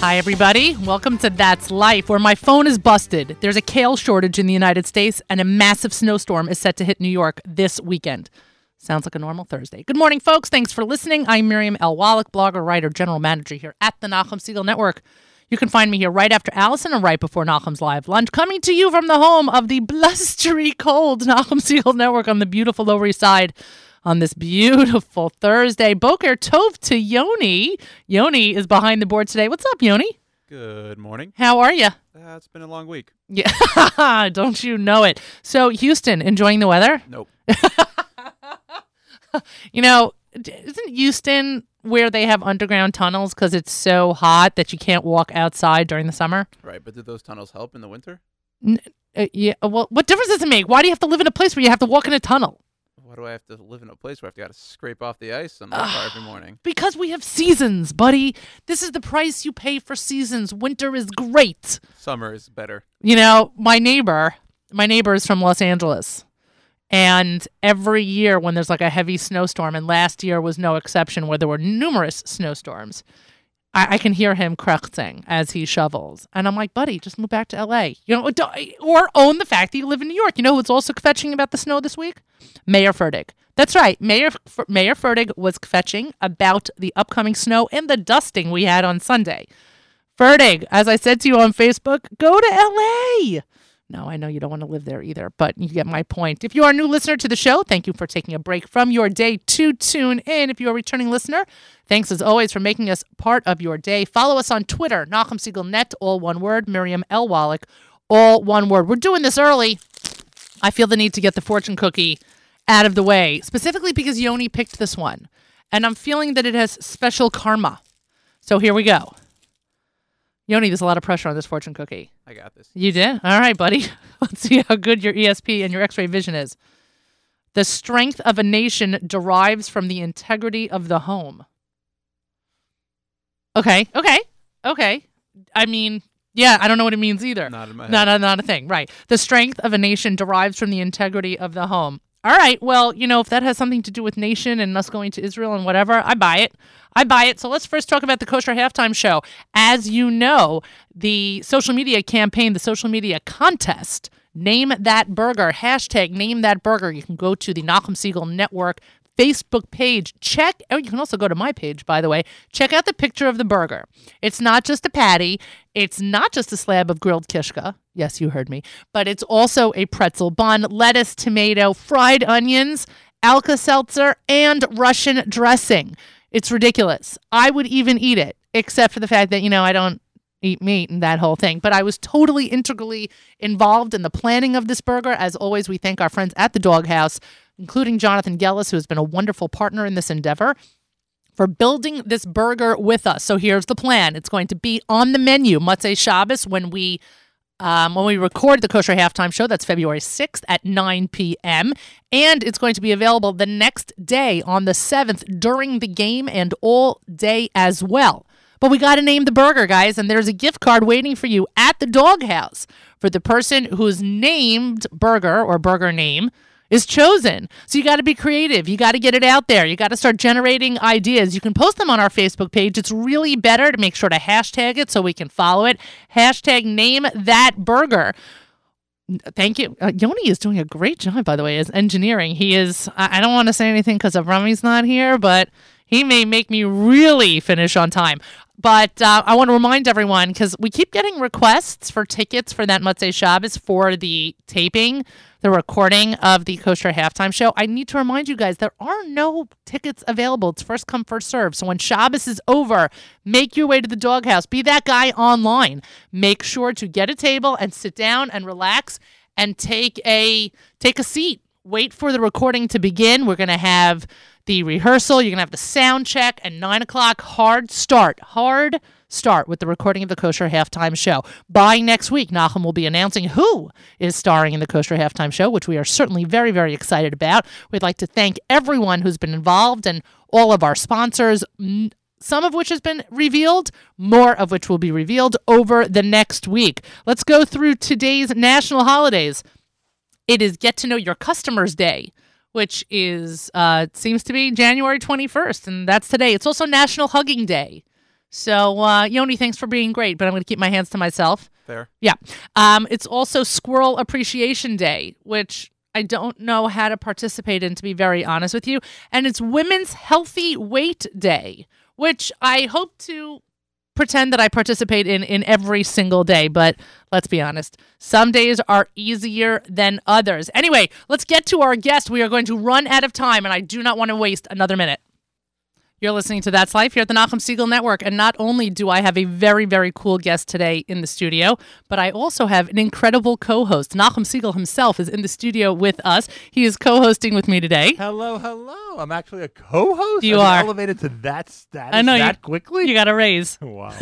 Hi, everybody. Welcome to That's Life, where my phone is busted. There's a kale shortage in the United States, and a massive snowstorm is set to hit New York this weekend. Sounds like a normal Thursday. Good morning, folks. Thanks for listening. I'm Miriam L. Wallach, blogger, writer, general manager here at the Nachum Segal Network. You can find me here right after Allison and right before Nachum's live lunch, coming to you from the home of the blustery cold Nachum Segal Network on the beautiful Lower East Side on this beautiful Thursday. Boker Tov to Yoni. Yoni is behind the board today. What's up, Yoni? Good morning. How are you? Uh, it's been a long week. Yeah, don't you know it? So, Houston, enjoying the weather? Nope. You know, isn't Houston where they have underground tunnels because it's so hot that you can't walk outside during the summer? Right, but did those tunnels help in the winter? Uh, yeah. Well, what difference does it make? Why do you have to live in a place where you have to walk in a tunnel? Do I have to live in a place where I have gotta scrape off the ice on my car every ah, morning? Because we have seasons, buddy. This is the price you pay for seasons. Winter is great. Summer is better. You know, my neighbor, my neighbor is from Los Angeles. And every year when there's like a heavy snowstorm, and last year was no exception where there were numerous snowstorms, I, I can hear him cruxing as he shovels. And I'm like, buddy, just move back to LA. You know, or own the fact that you live in New York. You know who's also fetching about the snow this week? Mayor Fertig. That's right. Mayor F- Mayor Fertig was fetching about the upcoming snow and the dusting we had on Sunday. Fertig, as I said to you on Facebook, go to LA. No, I know you don't want to live there either, but you get my point. If you are a new listener to the show, thank you for taking a break from your day to tune in. If you're a returning listener, thanks as always for making us part of your day. Follow us on Twitter, Nachum Segal Net, all one word, Miriam L. Wallach, all one word. We're doing this early. I feel the need to get the fortune cookie out of the way, specifically because Yoni picked this one. And I'm feeling that it has special karma. So here we go. Yoni, there's a lot of pressure on this fortune cookie. I got this. You did? All right, buddy. Let's see how good your ESP and your x ray vision is. The strength of a nation derives from the integrity of the home. Okay, okay, okay. I mean, yeah, I don't know what it means either. Not in my head. no, not a thing. Right. The strength of a nation derives from the integrity of the home. All right. Well, you know, if that has something to do with nation and us going to Israel and whatever, I buy it. I buy it. So let's first talk about the kosher halftime show. As you know, the social media campaign, the social media contest, name that burger, hashtag name that burger. You can go to the Nachum Segal Network Facebook page. Check, oh, you can also go to my page, by the way. Check out the picture of the burger. It's not just a patty, it's not just a slab of grilled kishka. Yes, you heard me. But it's also a pretzel bun, lettuce, tomato, fried onions, Alka Seltzer, and Russian dressing. It's ridiculous. I would even eat it, except for the fact that, you know, I don't eat meat and that whole thing. But I was totally integrally involved in the planning of this burger. As always, we thank our friends at the Doghouse, including Jonathan Gellis, who has been a wonderful partner in this endeavor for building this burger with us. So here's the plan. It's going to be on the menu, Motzei Shabbos, when we um, when we record the Kosher Halftime Show. That's February 6th at 9 p.m. And it's going to be available the next day on the 7th during the game and all day as well. But we got to name the burger, guys, and there's a gift card waiting for you at the doghouse for the person whose named burger or burger name is chosen. So you got to be creative. You got to get it out there. You got to start generating ideas. You can post them on our Facebook page. It's really better to make sure to hashtag it so we can follow it. Hashtag name that burger. Thank you. Uh, Yoni is doing a great job, by the way, as engineering. He is, I I don't want to say anything because Avrami's not here, but he may make me really finish on time. But uh, I want to remind everyone because we keep getting requests for tickets for that Motzei Shabbos for the taping, the recording of the Kosher Halftime Show. I need to remind you guys there are no tickets available. It's first come, first serve. So when Shabbos is over, make your way to the doghouse. Be that guy online. Make sure to get a table and sit down and relax and take a take a seat. Wait for the recording to begin. We're gonna have the rehearsal. You're gonna have the sound check and nine o'clock hard start. Hard start with the recording of the Kosher Halftime Show. By next week, Nahum will be announcing who is starring in the Kosher Halftime Show, which we are certainly very, very excited about. We'd like to thank everyone who's been involved and all of our sponsors. Some of which has been revealed, more of which will be revealed over the next week. Let's go through today's national holidays. It is Get to Know Your Customers Day, which is uh, seems to be January 21st, and that's today. It's also National Hugging Day. So, uh, Yoni, thanks for being great, but I'm going to keep my hands to myself. Fair. Yeah. Um, it's also Squirrel Appreciation Day, which I don't know how to participate in, to be very honest with you. And it's Women's Healthy Weight Day, which I hope to pretend that I participate in in every single day. But let's be honest, some days are easier than others. Anyway, let's get to our guest. We are going to run out of time, and I do not want to waste another minute. You're listening to That's Life here at the Nachum Segal Network. And not only do I have a very, very cool guest today in the studio, but I also have an incredible co host. Nachum Segal himself is in the studio with us. He is co hosting with me today. Hello, hello. I'm actually a co-host. You I've are. elevated to that status. I know, you- that quickly. You got a raise. wow.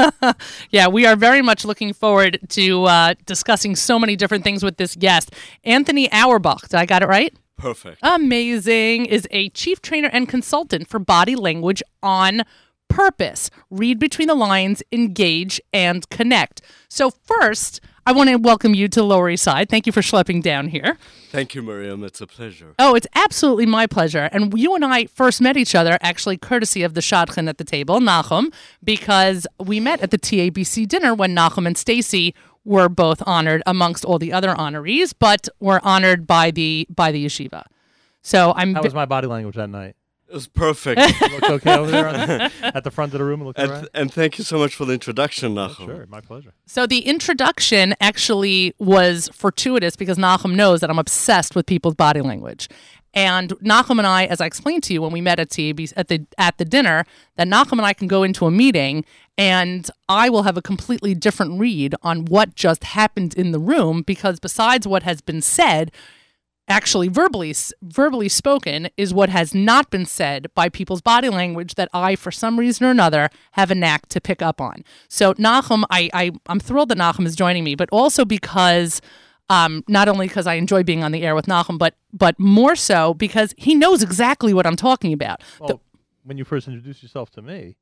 yeah, we are very much looking forward to uh, discussing so many different things with this guest. Anthony Auerbach, did I got it right? Perfect. Amazing is a chief trainer and consultant for body language on purpose. Read between the lines, engage, and connect. So, first, I want to welcome you to Lower East Side. Thank you for schlepping down here. Thank you, Miriam. It's a pleasure. Oh, it's absolutely my pleasure. And you and I first met each other, actually, courtesy of the Shadchan at the table, Nachum, because we met at the TABC dinner when Nachum and Stacy were both honored amongst all the other honorees, but were honored by the by the yeshiva. So I'm How was my body language that night? It was perfect. It looked okay over there on- at the front of the room. It looked and, right. and thank you so much for the introduction, oh, Nachum. Sure, my pleasure. So the introduction actually was fortuitous because Nachum knows that I'm obsessed with people's body language. And Nachum and I, as I explained to you when we met at TAB at the at the dinner, that Nachum and I can go into a meeting and I will have a completely different read on what just happened in the room because besides what has been said, actually verbally verbally spoken is what has not been said by people's body language that I, for some reason or another, have a knack to pick up on. So Nachum, I, I I'm thrilled that Nachum is joining me, but also because um, not only because I enjoy being on the air with Nachum, but but more so because he knows exactly what I'm talking about. Well, when you first introduced yourself to me,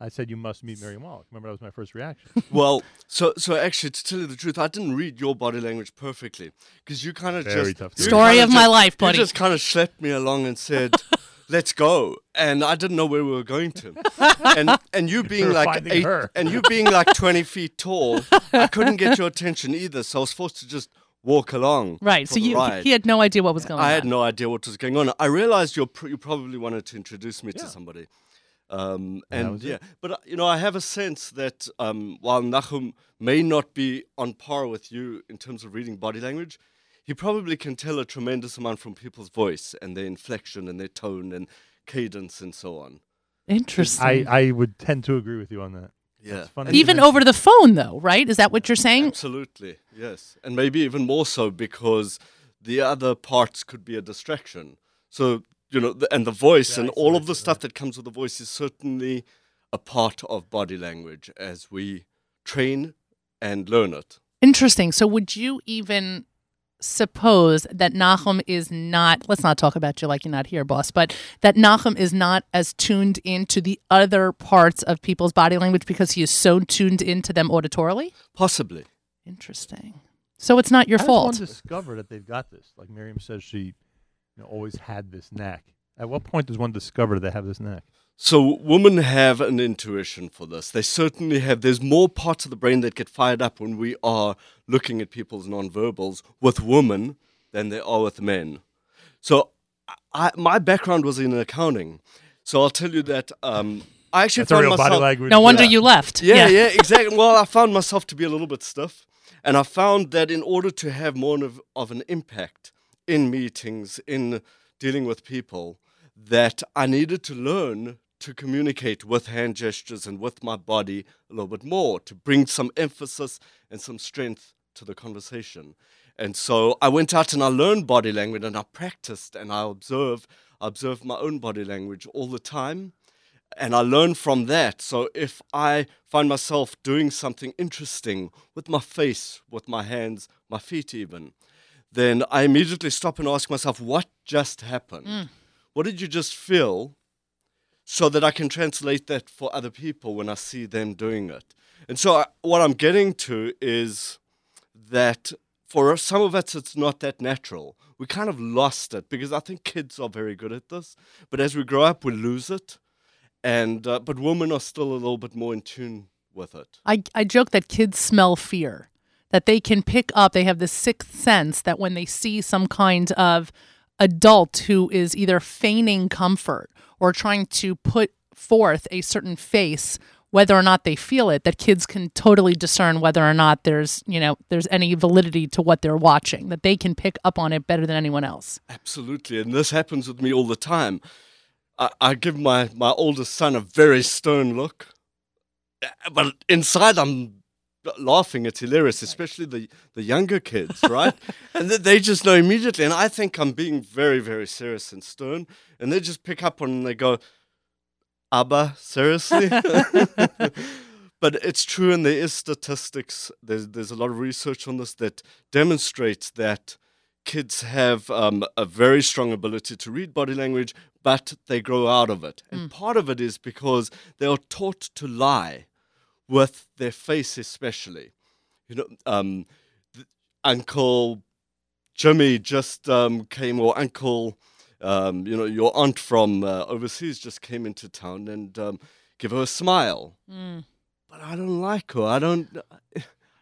I said you must meet Miriam Wallach. Remember, that was my first reaction. Well, so so actually, to tell you the truth, I didn't read your body language perfectly because you kind of just tough to you read. Story kinda of my life, buddy. You just kind of schlepped me along and said, "Let's go," and I didn't know where we were going to. And and you being like eight, her. and you being like twenty feet tall, I couldn't get your attention either. So I was forced to just walk along. Right. So you ride. he had no idea what was going I on. I had no idea what was going on. I realized you're pr- you probably wanted to introduce me Yeah. to somebody. Um, and was it. yeah, but uh, you know, I have a sense that um, while Nahum may not be on par with you in terms of reading body language, he probably can tell a tremendous amount from people's voice and their inflection and their tone and cadence and so on. Interesting. I, I would tend to agree with you on that. Yeah, funny Even over the phone, though, right? Is that what you're saying? Absolutely, yes, and maybe even more so because the other parts could be a distraction. So you know, the, and the voice Yeah, and all of the you- stuff that comes with the voice is certainly a part of body language as we train and learn it. Interesting. So, would you even suppose that Nachum is not, let's not talk about you like you're not here, boss, but that Nachum is not as tuned into the other parts of people's body language because he is so tuned into them auditorily? Possibly. Interesting. So, it's not your How fault. does one discover that they've got this? Like Miriam says, she you know, always had this knack. At what point does one discover they have this knack? So women have an intuition for this. They certainly have. There's more parts of the brain that get fired up when we are looking at people's nonverbals with women than there are with men. So I, my background was in accounting. So I'll tell you that um, I actually That's a found real myself. body language. no wonder Yeah. you left. Yeah, yeah, exactly. Well, I found myself to be a little bit stiff. And I found that in order to have more of, of an impact in meetings, in dealing with people, that I needed to learn to communicate with hand gestures and with my body a little bit more, to bring some emphasis and some strength to the conversation. And so I went out and I learned body language and I practiced and I observed, I observed my own body language all the time and I learn from that. So if I find myself doing something interesting with my face, with my hands, my feet, even, then I immediately stop and ask myself, what just happened? Mm. What did you just feel? So that I can translate that for other people when I see them doing it. And so I, what I'm getting to is that for some of us, it's not that natural. We kind of lost it because I think kids are very good at this. But as we grow up, we lose it. and uh, but women are still a little bit more in tune with it. I, I joke that kids smell fear, that they can pick up, they have this sixth sense that when they see some kind of adult who is either feigning comfort or trying to put forth a certain face, whether or not they feel it, that kids can totally discern whether or not there's, you know, there's any validity to what they're watching, that they can pick up on it better than anyone else. Absolutely, and this happens with me all the time. I, I give my my oldest son a very stern look, uh, but inside I'm laughing. It's hilarious, especially the the younger kids, right? and th- they just know immediately. And I think I'm being very very serious and stern, and they just pick up on and they go, "Abba, seriously." but it's true, and there is statistics. There's there's a lot of research on this that demonstrates that kids have um, a very strong ability to read body language, but they grow out of it. And part of it is because they are taught to lie with their face, especially. You know, um, Uncle Jimmy just um, came, or Uncle, um, you know, your aunt from uh, overseas just came into town and um, give her a smile. Mm. But I don't like her. I don't.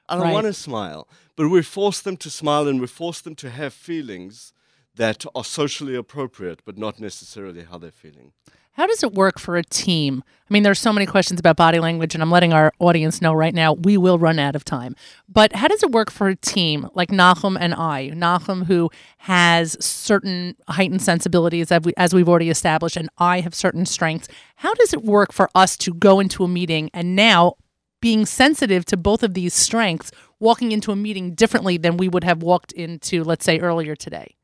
I don't Right. want to smile. But we force them to smile and we force them to have feelings that are socially appropriate, but not necessarily how they're feeling. How does it work for a team? I mean, there's so many questions about body language, and I'm letting our audience know right now we will run out of time. But how does it work for a team like Nahum and I? Nahum, who has certain heightened sensibilities, as, we, as we've already established, and I have certain strengths. How does it work for us to go into a meeting and now being sensitive to both of these strengths, walking into a meeting differently than we would have walked into, let's say, earlier today?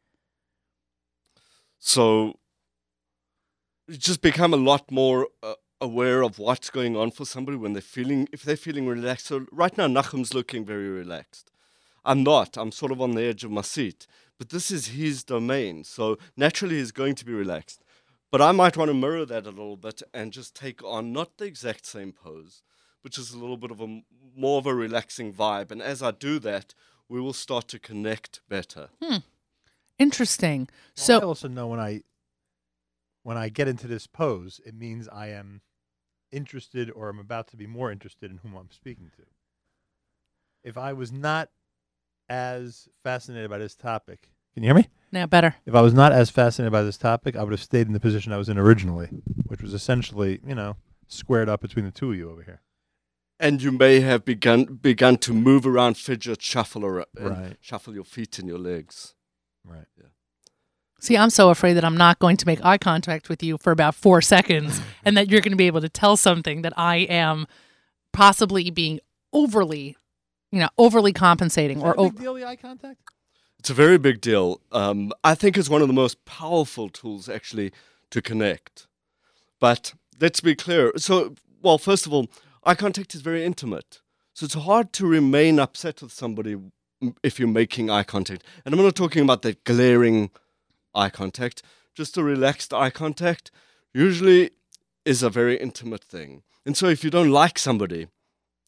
So just become a lot more uh, aware of what's going on for somebody when they're feeling, if they're feeling relaxed. So right now, Nachum's looking very relaxed. I'm not. I'm sort of on the edge of my seat. But this is his domain. So naturally, he's going to be relaxed. But I might want to mirror that a little bit and just take on not the exact same pose, but just a little bit of a more of a relaxing vibe. And as I do that, we will start to connect better. Interesting. So I also know when I when I get into this pose, it means I am interested or I'm about to be more interested in whom I'm speaking to. If I was not as fascinated by this topic, can you hear me? now better. If I was not as fascinated by this topic, I would have stayed in the position I was in originally, which was essentially, you know, squared up between the two of you over here. and you may have begun begun to move around, fidget, shuffle, ar- and Right. shuffle your feet and your legs. Right. See, I'm so afraid that I'm not going to make eye contact with you for about four seconds and that you're going to be able to tell something that I am possibly being overly, you know, overly compensating or over. deal, the eye contact? It's a very big deal. Um, I think it's one of the most powerful tools actually to connect. But let's be clear. So, well, first of all, eye contact is very intimate. So it's hard to remain upset with somebody if you're making eye contact. And I'm not talking about that glaring eye contact, just a relaxed eye contact usually is a very intimate thing. And so if you don't like somebody,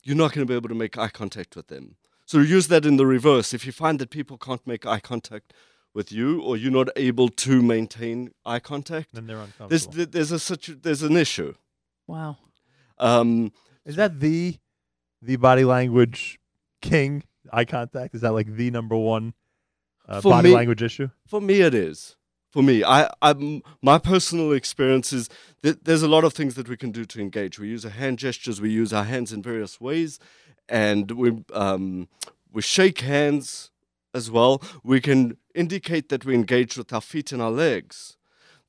you're not going to be able to make eye contact with them. So use that in the reverse. If you find that people can't make eye contact with you, or you're not able to maintain eye contact, Then they're there's uncomfortable. there's a such there's an issue. Wow. Um, Is that the the body language king? Eye contact is that like the number one uh, For body me- language issue? for me, it is. For me, I, I'm, my personal experience is that there's a lot of things that we can do to engage. We use our hand gestures, we use our hands in various ways, and we um, we shake hands as well. We can indicate that we engage with our feet and our legs.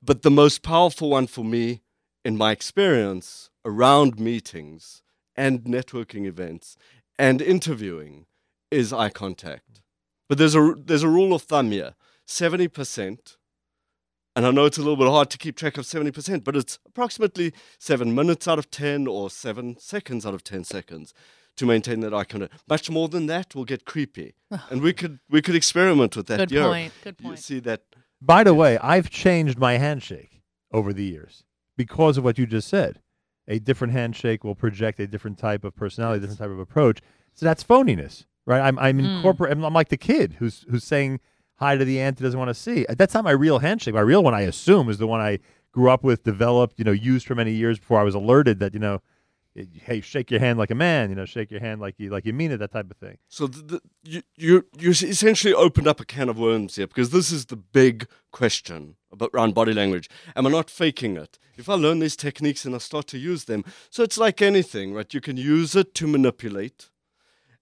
But the most powerful one for me, in my experience, around meetings and networking events and interviewing, is eye contact. But there's a there's a rule of thumb here: seventy percent. And I know it's a little bit hard to keep track of seventy percent, but it's approximately seven minutes out of ten or seven seconds out of ten seconds to maintain that eye contact. Much more than that will get creepy, and we could we could experiment with that. Good here. point. Good You point. see that By the way, I've changed my handshake over the years because of what you just said. A different handshake will project a different type of personality, a different type of approach. So that's phoniness, right? I'm I'm Mm. incorporating. I'm like the kid who's who's saying hi to the aunt he doesn't want to see. That's not my real handshake. My real one, I assume, is the one I grew up with, developed, you know, used for many years before I was alerted that you know, it- hey, shake your hand like a man, you know, shake your hand like you like you mean it, that type of thing. So the, the, you you you essentially opened up a can of worms here because this is the big question about around body language. Am I not faking it? If I learn these techniques and I start to use them, so it's like anything, right? You can use it to manipulate,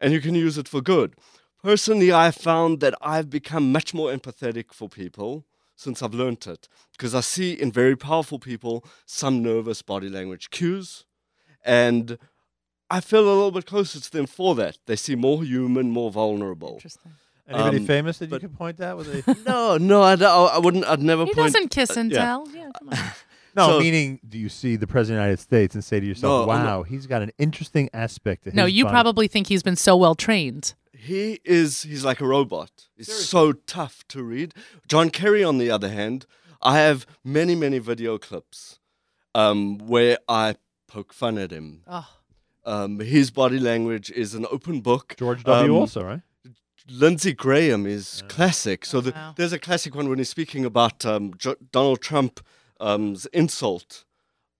and you can use it for good. Personally, I found that I've become much more empathetic for people since I've learned it because I see in very powerful people some nervous body language cues, and I feel a little bit closer to them for that. They seem more human, more vulnerable. Interesting. Anybody Um, famous that you but- could point at with a No, no, I, don't- I wouldn't. I'd never He point. doesn't kiss and yeah. tell. Yeah, come on. no? So- meaning, do you see the president of the United States and say to yourself, No, I'm "Wow, he's got an interesting aspect to No, you body." probably think he's been so well trained. He is. He's like a robot. He's so tough to read. John Kerry, on the other hand, I have many, many video clips um, where I poke fun at him. Oh, Um, his body language is an open book. George W. Um, also, right? Lindsey Graham is classic. So the, wow. there's a classic one when he's speaking about um, Jo- Donald Trump's insult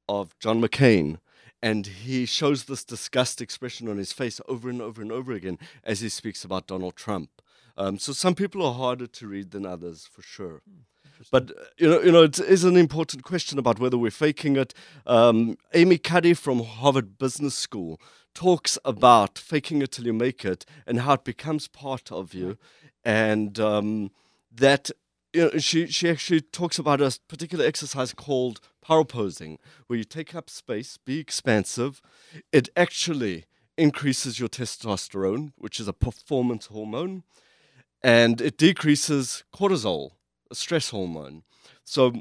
of John McCain. And he shows this disgust expression on his face over and over and over again as he speaks about Donald Trump. Um, so some people are harder to read than others, for sure. But uh, you know, you know, it is an important question about whether we're faking it. Um, Amy Cuddy from Harvard Business School talks about faking it till you make it and how it becomes part of you, and um, that you know, she she actually talks about a particular exercise called power posing, where you take up space, be expansive. It actually increases your testosterone, which is a performance hormone, and it decreases cortisol, a stress hormone. So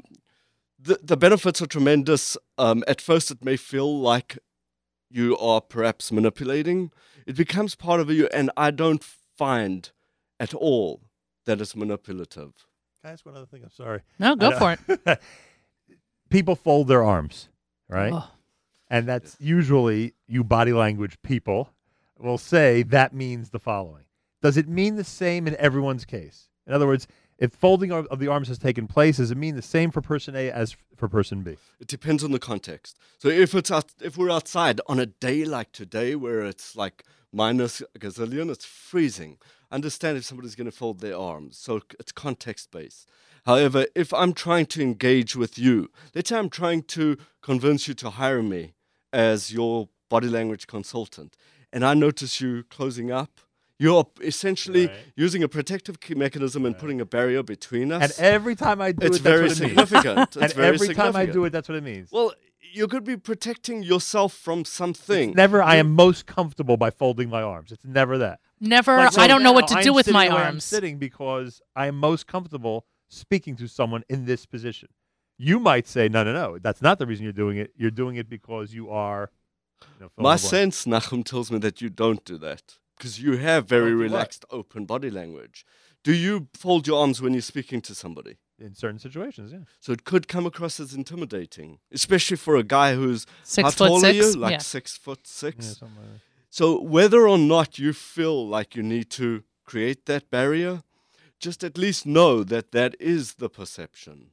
the the benefits are tremendous. Um, at first, it may feel like you are perhaps manipulating. It becomes part of you, and I don't find at all that it's manipulative. Can I ask one other thing? I'm sorry. no, go for it. People fold their arms, right? Oh, And that's usually you body language people will say that means the following. Does it mean the same in everyone's case? In other words, if folding of of the arms has taken place, does it mean the same for person A as for person B? It depends on the context. So if it's out, if we're outside on a day like today, where it's like minus a gazillion, it's freezing. Understand if somebody's going to fold their arms. So it's context based. However, if I'm trying to engage with you, let's say I'm trying to convince you to hire me as your body language consultant, and I notice you closing up. You're essentially Right. using a protective key mechanism and putting a barrier between us. And every time I do it's it, very that's what it means. significant. It's and very every time I do it, that's what it means. Well, you could be protecting yourself from something. never, I am most comfortable by folding my arms. It's never that. Never. Like, I don't know what to do I'm with my the way I'm arms. sitting because I am most comfortable speaking to someone in this position. You might say, no, no, no, that's not the reason you're doing it. You're doing it because you are. You know, My sense, Nachum, tells me that you don't do that because you have very Don't what? relaxed, open body language. Do you fold your arms when you're speaking to somebody? in certain situations, yeah. So it could come across as intimidating, especially for a guy who's Six how foot tall six. are you? Like yeah. six foot six. yeah something like that. So whether or not you feel like you need to create that barrier, just at least know that that is the perception.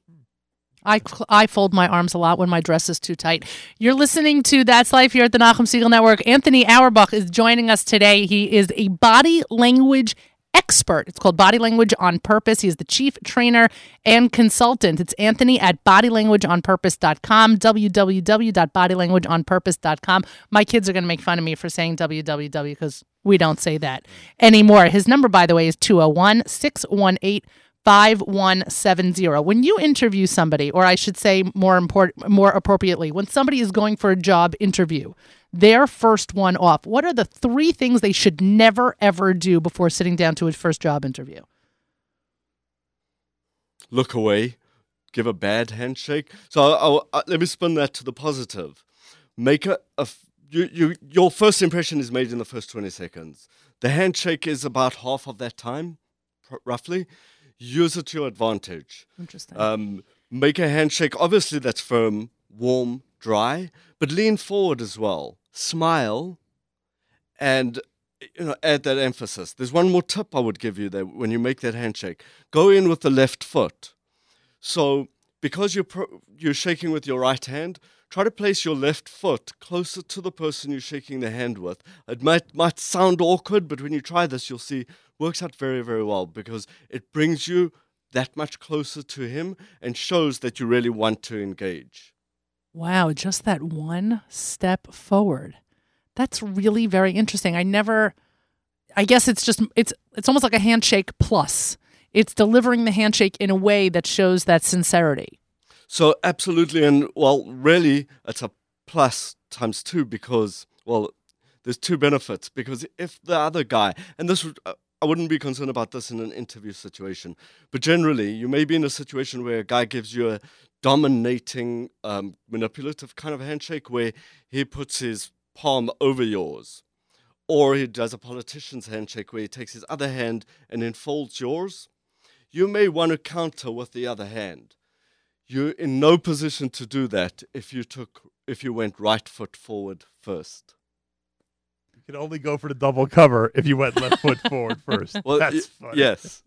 I, cl- I fold my arms a lot when my dress is too tight. You're listening to That's Life here at the Nachum Segal Network. Anthony Auerbach is joining us today. He is a body language expert. It's called Body Language on Purpose. He is the chief trainer and consultant. It's Anthony at bodylanguageonpurpose.com, www.bodylanguageonpurpose.com. My kids are going to make fun of me for saying www because we don't say that anymore. His number, by the way, is 201 618 5170. When you interview somebody, or I should say more important more appropriately, when somebody is going for a job interview, their first one off, what are the three things they should never ever do before sitting down to a first job interview? look away, give a bad handshake. So I'll, i let me spin that to the positive. Make a. you, you, your first impression is made in the first 20 seconds. The handshake is about half of that time, pr- roughly. Use it to your advantage. Interesting. Um, make a handshake, obviously, that's firm, warm, dry, but lean forward as well. Smile and you know, add that emphasis. There's one more tip I would give you there when you make that handshake. Go in with the left foot. So because you're pro- you're shaking with your right hand, try to place your left foot closer to the person you're shaking the hand with. It might might sound awkward, but when you try this, you'll see works out very very well because it brings you that much closer to him and shows that you really want to engage. Wow, just that one step forward. That's really very interesting. I never I guess it's just it's it's almost like a handshake plus. It's delivering the handshake in a way that shows that sincerity. So absolutely, and well, really, it's a plus times two because well, there's two benefits. Because if the other guy, and this uh, I wouldn't be concerned about this in an interview situation, but generally, you may be in a situation where a guy gives you a dominating, um, manipulative kind of handshake where he puts his palm over yours. Or he does a politician's handshake where he takes his other hand and enfolds yours. You may want to counter with the other hand you're in no position to do that if you took if you went right foot forward first. You can only go for the double cover if you went left foot forward first. Well, That's y- funny. yes.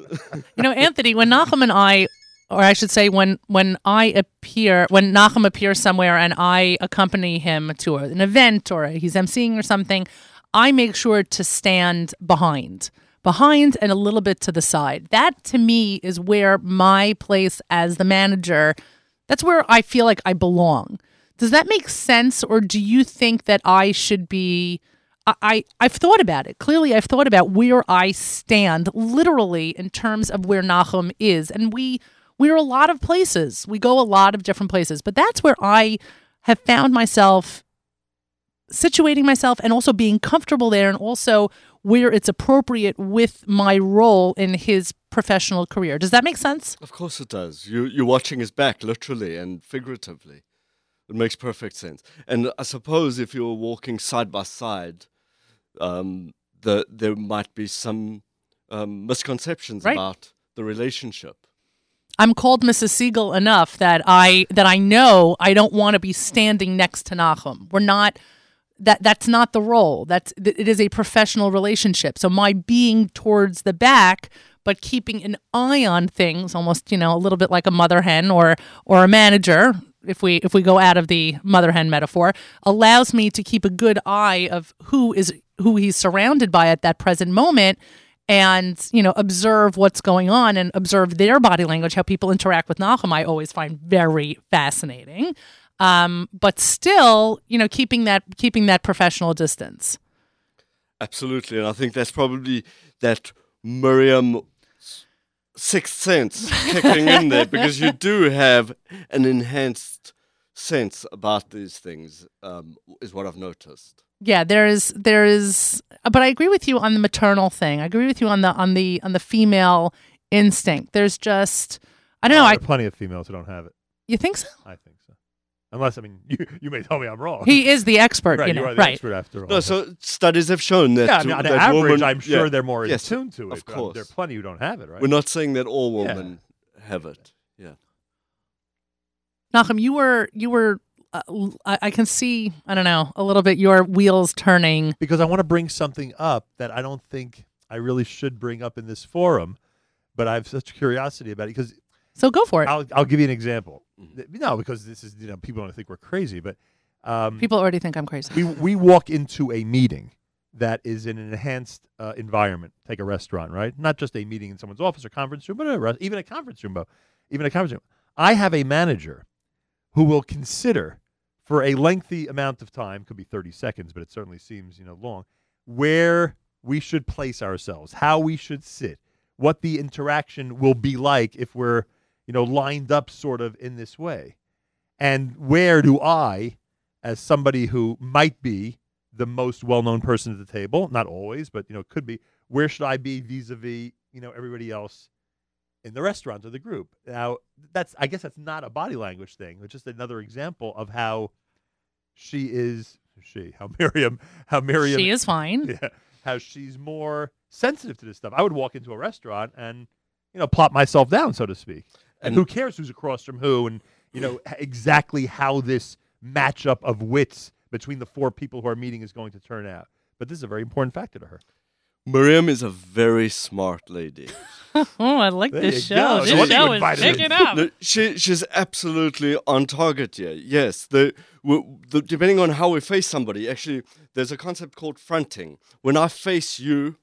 You know, Anthony, when Nachum and I or I should say when when I appear when Nachum appears somewhere and I accompany him to an event or he's emceeing or something, I make sure to stand behind. Behind and a little bit to the side. That to me is where my place as the manager, that's where I feel like I belong. Does that make sense or do you think that I should be I I've thought about it. Clearly, I've thought about where I stand, literally in terms of where Nahum is, and we we're a lot of places. We go a lot of different places, but that's where I have found myself situating myself and also being comfortable there, and also where it's appropriate with my role in his professional career. Does that make sense? Of course it does. You you're watching his back literally and figuratively. It makes perfect sense. And I suppose if you were walking side by side, um, the, there might be some um, misconceptions Right. about the relationship. I'm called Mrs. Segal enough that I that I know I don't want to be standing next to Nahum. We're not that that's not the role. That's it is a professional relationship. So my being towards the back but keeping an eye on things almost, you know, a little bit like a mother hen or or a manager if we if we go out of the mother hen metaphor allows me to keep a good eye of who is who he's surrounded by at that present moment and you know observe what's going on and observe their body language how people interact with Nahum I always find very fascinating. Um, but still you know keeping that keeping that professional distance. Absolutely, and I think that's probably that Miriam sixth sense kicking in there because you do have an enhanced sense about these things, um, is what I've noticed. yeah there is there is but I agree with you on the maternal thing I agree with you on the on the on the female instinct there's just I don't know there I are plenty of females who don't have it. you think so I think so. Unless, I mean, you, you may tell me I'm wrong. he is the expert right, you know are the right expert after all. No, so studies have shown that. yeah, I mean, on that average, women- I'm sure yeah, they're more Yes, in tune to it. of but, um, there are plenty who don't have it, right? We're not saying that all Yeah. women have it. Yeah. Malcolm, you were you were. Uh, l- I, I can see. I don't know a little bit your wheels turning. because I want to bring something up that I don't think I really should bring up in this forum, but I have such curiosity about it because So go for it. I'll, I'll give you an example. Mhm. No, because this is you know people don't think we're crazy, but um, People already think I'm crazy. we we walk into a meeting that is in an enhanced uh, environment. Take a restaurant, right? Not just a meeting in someone's office or conference room, but a res- even a conference room. Bo, Even a conference room. I have a manager who will consider for a lengthy amount of time, could be 30 seconds, but it certainly seems you know long, where we should place ourselves, how we should sit, what the interaction will be like if we're you know lined up sort of in this way, and where do I as somebody who might be the most well-known person at the table, not always, but you know, could be. Where should I be vis-a-vis, you know, everybody else in the restaurant or the group? Now, that's I guess that's not a body language thing, It's just another example of how she is. She, how Miriam, how Miriam, She is fine. yeah, how she's more sensitive to this stuff. I would walk into a restaurant and you know plop myself down, so to speak. And, And- who cares who's across from who, and you know exactly how this matchup of wits between the four people who are meeting is going to turn out. But this is a very important factor to her. Miriam is a very smart lady. Oh, I like There this you show. go. This No wonder you show is picking up. No, she she's absolutely on target here. Yes, the, w- the depending on how we face somebody, actually, there's a concept called fronting. When I face you,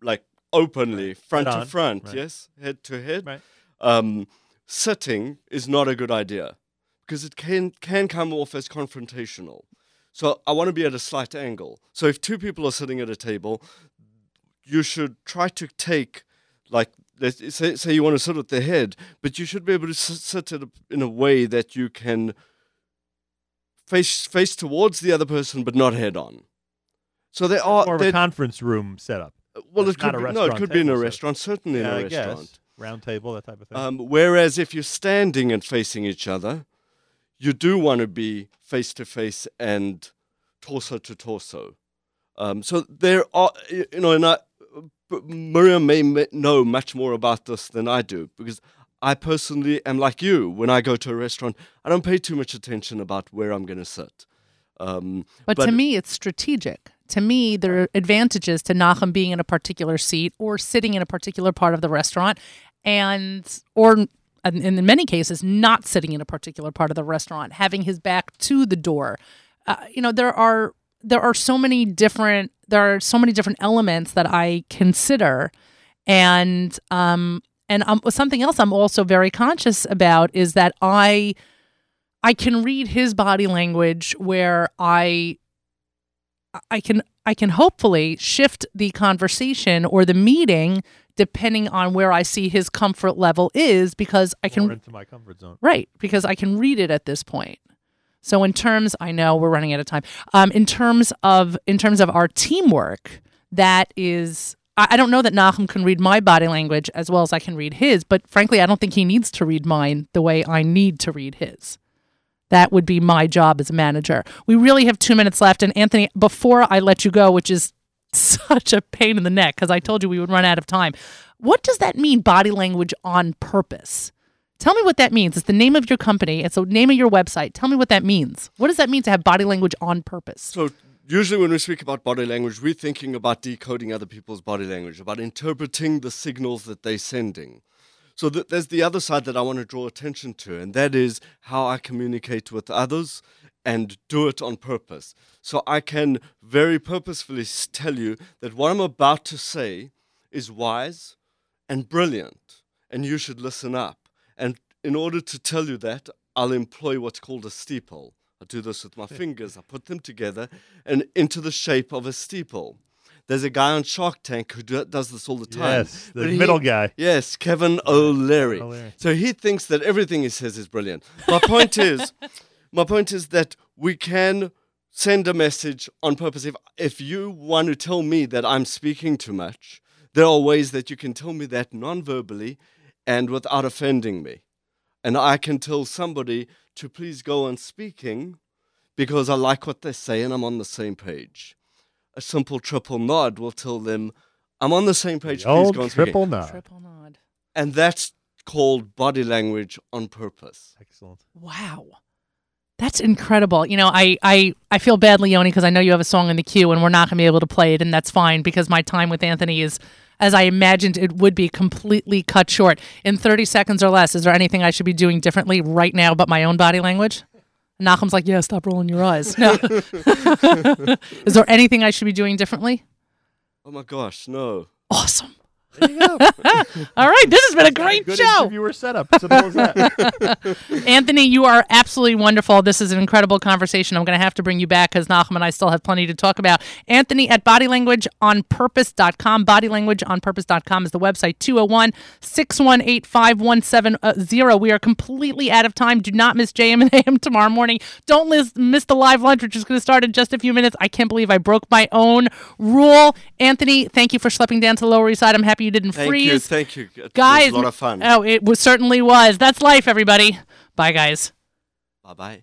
like openly, front to on, front, right. yes, head to head. Right. Um, sitting is not a good idea because it can can come off as confrontational. So I want to be at a slight angle. So if two people are sitting at a table, you should try to take like say, say you want to sit at the head, but you should be able to sit at a, in a way that you can face face towards the other person, but not head on. So there are More of a conference room setup. well, it's it could be, no, it restaurant could be in a table, so- restaurant, certainly in Yeah, a I restaurant. guess. Round table, that type of thing. Um, whereas if you're standing and facing each other, you do want to be face to face and torso to torso. Um, so there are, you know, and I, Miriam may know much more about this than I do because I personally am like you. When I go to a restaurant, I don't pay too much attention about where I'm going to sit. Um, But, to me, it's strategic. To me, there are advantages to Nachum being in a particular seat or sitting in a particular part of the restaurant, and or in many cases, not sitting in a particular part of the restaurant, having his back to the door. Uh, you know, there are there are so many different there are so many different elements that I consider, and um and um, something else I'm also very conscious about is that I I can read his body language where I I can I can hopefully shift the conversation or the meeting depending on where I see his comfort level is because I can More into my comfort zone. Right, because I can read it at this point. So in terms, I know we're running out of time. Um, in terms of in terms of our teamwork, that is, I, don't know that Nahum can read my body language as well as I can read his. But frankly, I don't think he needs to read mine the way I need to read his. That would be my job as a manager. We really have two minutes left, and Anthony, before I let you go, which is such a pain in the neck because I told you we would run out of time. What does that mean, body language on purpose? Tell me what that means. It's the name of your company. It's the name of your website. Tell me what that means. What does that mean to have body language on purpose? So usually when we speak about body language, we're thinking about decoding other people's body language, about interpreting the signals that they're sending. So th- there's the other side that I want to draw attention to, and that is how I communicate with others and do it on purpose. So I can very purposefully tell you that what I'm about to say is wise and brilliant, and you should listen up. And in order to tell you that, I'll employ what's called a steeple. I do this with my fingers. I put them together and into the shape of a steeple. There's a guy on Shark Tank who do, does this all the time. Yes, the he- middle guy. Yes, Kevin O'Leary. O'Leary. So he thinks that everything he says is brilliant. My point is, my point is that we can send a message on purpose. If if you want to tell me that I'm speaking too much, there are ways that you can tell me that non-verbally and without offending me. And I can tell somebody to please go on speaking because I like what they say and I'm on the same page. A simple triple nod will tell them I'm on the same page. The please old go on speaking. triple nod. Triple nod. And that's called body language on purpose. Excellent. Wow. That's incredible. You know, I I, I feel bad, Leonie, because I know you have a song in the queue and we're not going to be able to play it, and that's fine because my time with Anthony is, as I imagined it would be, completely cut short. In 30 seconds or less, is there anything I should be doing differently right now but my own body language? Nachum's like, yeah, stop rolling your eyes. No. is there anything I should be doing differently? Oh my gosh, no. Awesome. There you go. All right, this has been a great Good show. interviewer setup. Simple as that. Anthony, you are absolutely wonderful. This is an incredible conversation. I'm going to have to bring you back because Nachum and I still have plenty to talk about. Anthony at bodylanguageonpurpose.com. Bodylanguageonpurpose.com is the website 201 618 5170. Uh, we are completely out of time. Do not miss JM and AM tomorrow morning. Don't miss, miss the live lunch, which is going to start in just a few minutes. I can't believe I broke my own rule. Anthony, thank you for schlepping down to the Lower East Side. I'm happy you didn't Thank freeze. you, thank you. It Guys, was a lot of fun. Oh, it was certainly was. That's life, everybody. Bye, guys. Bye bye.